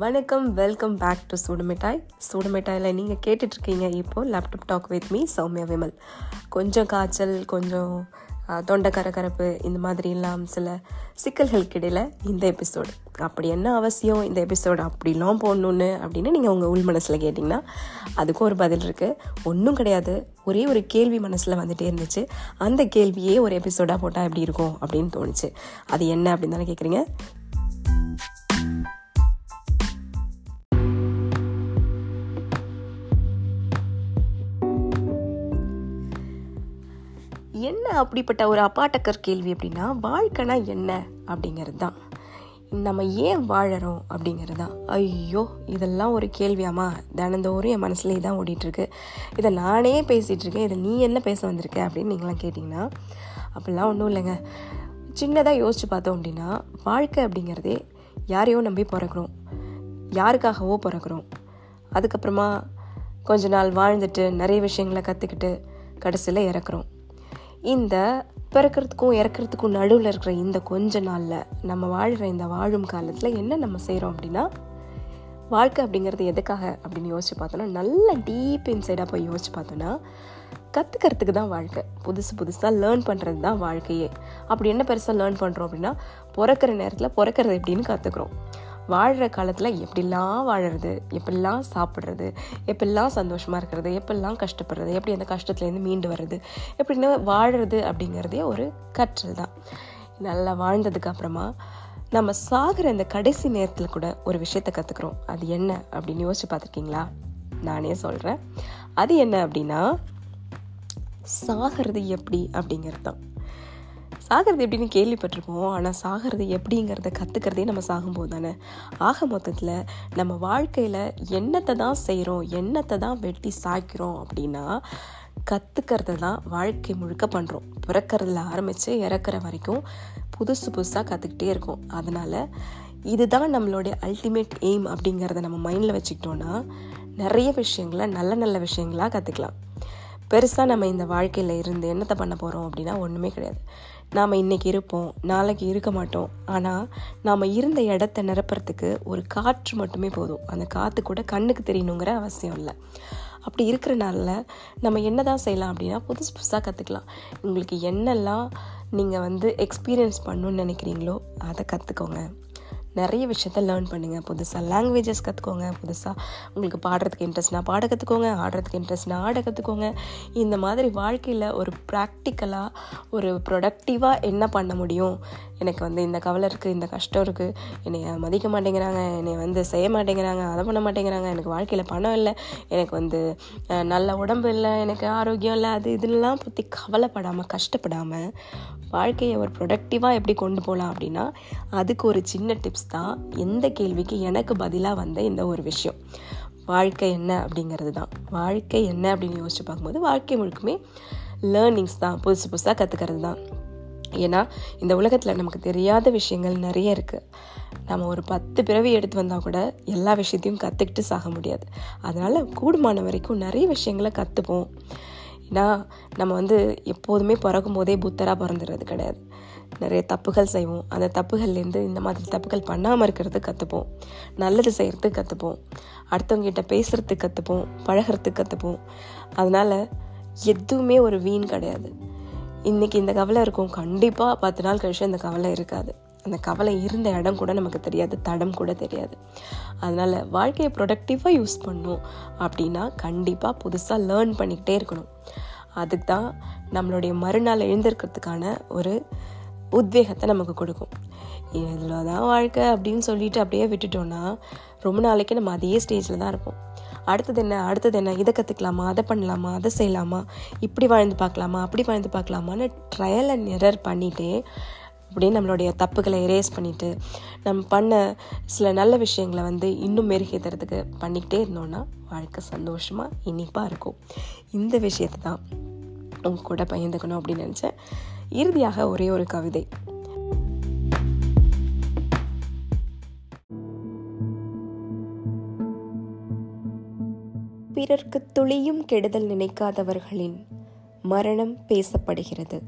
வணக்கம் welcome back to சூடுமிட்டாய் சூடுமிட்டாயில் நீங்கள் கேட்டுட்ருக்கீங்க இப்போது laptop talk with me Soumya Vimal. கொஞ்சம் காய்ச்சல் கொஞ்சம் தொண்டை கரகரப்பு இந்த மாதிரி எல்லாம் சில சிக்கல்களுக்கு இடையில் இந்த எபிசோடு அப்படி என்ன அவசியம்? இந்த எபிசோடு அப்படிலாம் போடணுன்னு அப்படின்னு நீங்கள் உங்கள் உள் மனசில் கேட்டிங்கன்னா அதுக்கும் ஒரு பதில் இருக்குது ஒன்றும் கிடையாது. ஒரே ஒரு கேள்வி மனசில் வந்துகிட்டே இருந்துச்சு. அந்த கேள்வியே ஒரு எபிசோடாக போட்டால் எப்படி இருக்கும் அப்படின்னு தோணுச்சு. அது என்ன அப்படின்னு தானே கேட்குறீங்க என்ன அப்படிப்பட்ட ஒரு அப்பாட்டக்கர் கேள்வி அப்படின்னா வாழ்க்கைனா என்ன அப்படிங்கிறது தான் நம்ம ஏன் வாழறோம் அப்படிங்கிறது தான் ஐயோ இதெல்லாம் ஒரு கேள்வியாமா தினந்தோறும் என் மனசுலேயே தான் ஓடிட்டுருக்கு. இதை நானே பேசிகிட்டு இருக்கேன். இதை நீ என்ன பேச வந்திருக்க அப்படின்னு நீங்களாம் கேட்டிங்கன்னா அப்படிலாம் ஒன்றும் இல்லைங்க. சின்னதாக யோசித்து பார்த்தோம் அப்படின்னா வாழ்க்கை அப்படிங்கிறதே யாரையோ நம்பி பிறக்கிறோம். யாருக்காகவோ பிறக்கிறோம். அதுக்கப்புறமா கொஞ்ச நாள் வாழ்ந்துட்டு நிறைய விஷயங்களை கற்றுக்கிட்டு கடைசியில் இறக்குறோம். இந்த பிறக்கிறதுக்கும் இறக்கிறதுக்கும் நடுவில் இருக்கிற இந்த கொஞ்ச நாளில் நம்ம வாழ்கிற இந்த வாழும் காலத்தில் என்ன நம்ம செய்கிறோம் அப்படின்னா வாழ்க்கை அப்படிங்கிறது எதுக்காக அப்படின்னு யோசிச்சு பார்த்தோன்னா நல்ல டீப் இன்சைடாக போய் யோசிச்சு பார்த்தோன்னா கற்றுக்கிறதுக்கு தான் வாழ்க்கை. புதுசு புதுசாக லேர்ன் பண்ணுறது தான் வாழ்க்கையே. அப்படி என்ன பெருசாக லேர்ன் பண்ணுறோம் அப்படின்னா பிறக்கிற நேரத்தில் பிறக்கிறது எப்படின்னு கற்றுக்குறோம் வாழ்கிற காலத்தில் எப்படிலாம் வாழறது எப்படிலாம் சாப்பிட்றது எப்படிலாம் சந்தோஷமாக இருக்கிறது எப்படிலாம் கஷ்டப்படுறது எப்படி அந்த கஷ்டத்துலேருந்து மீண்டு வர்றது எப்படின்னா வாழறது அப்படிங்கிறதே ஒரு கற்றல் தான். நல்லா வாழ்ந்ததுக்கு அப்புறமா நம்ம சாகிற இந்த கடைசி நேரத்தில் கூட ஒரு விஷயத்தை கற்றுக்குறோம் அது என்ன அப்படின்னு யோசிச்சு பார்த்துருக்கீங்களா? நானே சொல்கிறேன் அது என்ன அப்படின்னா சாகிறது எப்படி அப்படிங்கிறது தான். சாகிறது எப்படின்னு கேள்விப்பட்டிருப்போம் ஆனால் சாகிறது எப்படிங்கிறத கற்றுக்கிறதே நம்ம சாகும்போது தானே. ஆக மொத்தத்தில் நம்ம வாழ்க்கையில் என்னத்தை தான் செய்கிறோம் என்னத்தை தான் வெட்டி சாய்க்கிறோம் அப்படின்னா கற்றுக்கிறது தான் வாழ்க்கை முழுக்க பண்ணுறோம் பிறக்கிறதுல ஆரம்பித்து இறக்குற வரைக்கும் புதுசு புதுசாக கற்றுக்கிட்டே இருக்கோம். அதனால் இதுதான் நம்மளுடைய அல்டிமேட் எய்ம் அப்படிங்கிறத நம்ம மைண்டில் வச்சுக்கிட்டோன்னா நிறைய விஷயங்களை நல்ல நல்ல விஷயங்களாக கற்றுக்கலாம் பெருசாக நம்ம இந்த வாழ்க்கையில் இருந்து என்னத்தை பண்ண போகிறோம் அப்படின்னா ஒன்றுமே கிடையாது. நாம் இன்றைக்கி இருப்போம் நாளைக்கு இருக்க மாட்டோம். ஆனால் நாம் இருந்த இடத்த நிரப்புறதுக்கு ஒரு காற்று மட்டுமே போதும். அந்த காற்று கூட கண்ணுக்கு தெரியணுங்கிற அவசியம் இல்லை. அப்படி இருக்கிறனால நம்ம என்ன தான் செய்யலாம் அப்படின்னா புதுசு புதுசாக கற்றுக்கலாம் உங்களுக்கு என்னெல்லாம் நீங்கள் வந்து எக்ஸ்பீரியன்ஸ் பண்ணணுன்னு நினைக்கிறீங்களோ அதை கற்றுக்கோங்க நிறைய விஷயத்த லேர்ன் பண்ணுங்கள் புதுசாக லாங்குவேஜஸ் கற்றுக்கோங்க புதுசாக உங்களுக்கு பாடுறதுக்கு இன்ட்ரெஸ்ட்னா பாட கற்றுக்கோங்க ஆடுறதுக்கு இன்ட்ரெஸ்ட்னா ஆட கற்றுக்கோங்க இந்த மாதிரி வாழ்க்கையில் ஒரு ப்ராக்டிக்கலாக ஒரு ப்ரொடக்டிவாக என்ன பண்ண முடியும்? எனக்கு வந்து இந்த கவலை இருக்குது இந்த கஷ்டம் இருக்குது என்னை மதிக்க மாட்டேங்கிறாங்க என்னை வந்து செய்ய மாட்டேங்கிறாங்க அதை பண்ண மாட்டேங்கிறாங்க. எனக்கு வாழ்க்கையில் பணம் இல்லை எனக்கு வந்து நல்ல உடம்பு இல்லை எனக்கு ஆரோக்கியம் இல்லை அது இதெல்லாம் பற்றி கவலைப்படாமல் கஷ்டப்படாமல் வாழ்க்கையை ஒரு ப்ரொடக்டிவாக எப்படி கொண்டு போகலாம் அப்படின்னா அதுக்கு ஒரு சின்ன டிப்ஸ் தான் எந்த கேள்விக்கு எனக்கு பதிலாக வந்த இந்த ஒரு விஷயம். வாழ்க்கை என்ன அப்படிங்கிறது தான். வாழ்க்கை என்ன அப்படின்னு யோசிச்சு பார்க்கும்போது வாழ்க்கை முழுக்குமே லேர்னிங்ஸ் தான் புதுசு புதுசாக கற்றுக்கிறது தான். ஏன்னா இந்த உலகத்தில் நமக்கு தெரியாத விஷயங்கள் நிறைய இருக்குது நம்ம ஒரு பத்து பிறவி எடுத்து வந்தால் கூட எல்லா விஷயத்தையும் கற்றுக்கிட்டு சாக முடியாது. அதனால் கூடுமான வரைக்கும் நிறைய விஷயங்களை கற்றுப்போம் ஏன்னா நம்ம வந்து எப்போதுமே பிறக்கும் போதே புத்தராக பிறந்துடுறது கிடையாது. நிறைய தப்புகள் செய்வோம். அந்த தப்புகள்லேருந்து இந்த மாதிரி தப்புகள் பண்ணாமல் இருக்கிறது கற்றுப்போம் நல்லது செய்கிறதுக்கு கற்றுப்போம் அடுத்தவங்க கிட்ட பேசுகிறதுக்கு கற்றுப்போம் பழகிறதுக்கு கற்றுப்போம் அதனால் எதுவுமே ஒரு வீண் கிடையாது. இன்னைக்கு இந்த கவலை இருக்கும். கண்டிப்பாக பத்து நாள் கழிச்சு அந்த கவலை இருக்காது. அந்த கவலை இருந்த இடம் கூட நமக்கு தெரியாது. தடம் கூட தெரியாது. அதனால் வாழ்க்கையை ப்ரொடக்டிவாக யூஸ் பண்ணும் அப்படின்னா கண்டிப்பாக புதுசாக லேர்ன் பண்ணிக்கிட்டே இருக்கணும். அதுக்கு தான் நம்மளுடைய மறுநாள் எழுந்திருக்கிறதுக்கான ஒரு உத்வேகத்தை நமக்கு கொடுக்கும். இதில் தான் வாழ்க்கை அப்படின்னு சொல்லிட்டு அப்படியே விட்டுட்டோன்னா ரொம்ப நாளைக்கு நம்ம அதே ஸ்டேஜில் தான் இருப்போம். அடுத்தது என்ன அடுத்தது என்ன இதை கற்றுக்கலாமா அதை பண்ணலாமா அதை செய்யலாமா இப்படி வாழ்ந்து பார்க்கலாமா அப்படி வாழ்ந்து பார்க்கலாமான்னு ட்ரையல் அண்ட் எரர் பண்ணிகிட்டே அப்படியே நம்மளுடைய தப்புகளை எரேஸ் பண்ணிவிட்டு நம்ம பண்ண சில நல்ல விஷயங்களை வந்து இன்னும் மெருகேற்றுறதுக்கு பண்ணிக்கிட்டே இருந்தோன்னா வாழ்க்கை சந்தோஷமாக இனிப்பாக இருக்கும். இந்த விஷயத்தை தான் உங்க கூட பகிர்ந்துக்கணும் அப்படின்னு நினச்சேன். இறுதியாக ஒரே ஒரு கவிதை. பிறர்க்கு துளியும் கெடுதல் நினைக்காதவர்களின் மரணம் பேசப்படுகிறது.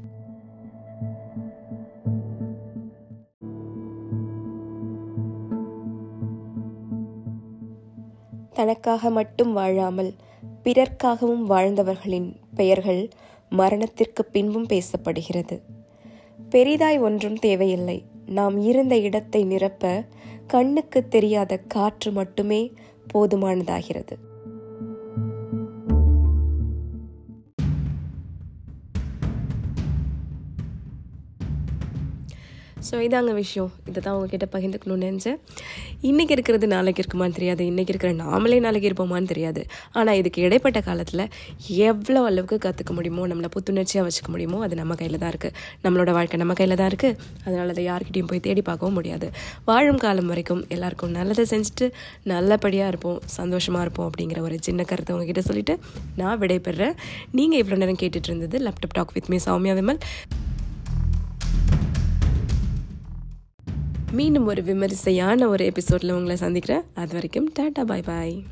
தனக்காக மட்டும் வாழாமல் பிறர்க்காகவும் வாழ்ந்தவர்களின் பெயர்கள் மரணத்திற்கு பின்பும் பேசப்படுகிறது. பெரிதாய் ஒன்றும் தேவையில்லை. நாம் இருந்த இடத்தை நிரப்ப கண்ணுக்கு தெரியாத காற்று மட்டுமே போதுமானதாகிறது. ஸோ இதாங்க விஷயம். இதை தான் உங்ககிட்ட பகிர்ந்துக்கணும்னு நினச்சேன். இன்றைக்கி இருக்கிறது நாளைக்கு இருக்குமான்னு தெரியாது. இன்றைக்கி இருக்கிற நாமளே நாளைக்கு இருப்போமான்னு தெரியாது. ஆனால் இதுக்கு இடைப்பட்ட காலத்தில் எவ்வளோ அளவுக்கு கற்றுக்க முடியுமோ நம்மளை புத்துணர்ச்சியாக வச்சுக்க முடியுமோ அது நம்ம கையில் தான் இருக்குது நம்மளோட வாழ்க்கை நம்ம கையில் தான் இருக்குது அதனால் அதை யார்கிட்டையும் போய் தேடி பார்க்கவும் முடியாது. வாழும் காலம் வரைக்கும் எல்லாருக்கும் நல்லதை செஞ்சுட்டு நல்லபடியாக இருப்போம் சந்தோஷமாக இருப்போம் அப்படிங்கிற ஒரு சின்ன கருத்தை உங்ககிட்ட சொல்லிவிட்டு நான் விடைபெறேன். நீங்கள் இவ்வளோ நேரம் கேட்டுட்டு இருந்தது laptop talk with me Soumya Vimal. மீண்டும் ஒரு விமரிசையான ஒரு எபிசோடில் உங்களை சந்திக்கிறேன். அது வரைக்கும் டாட்டா பாய் பாய்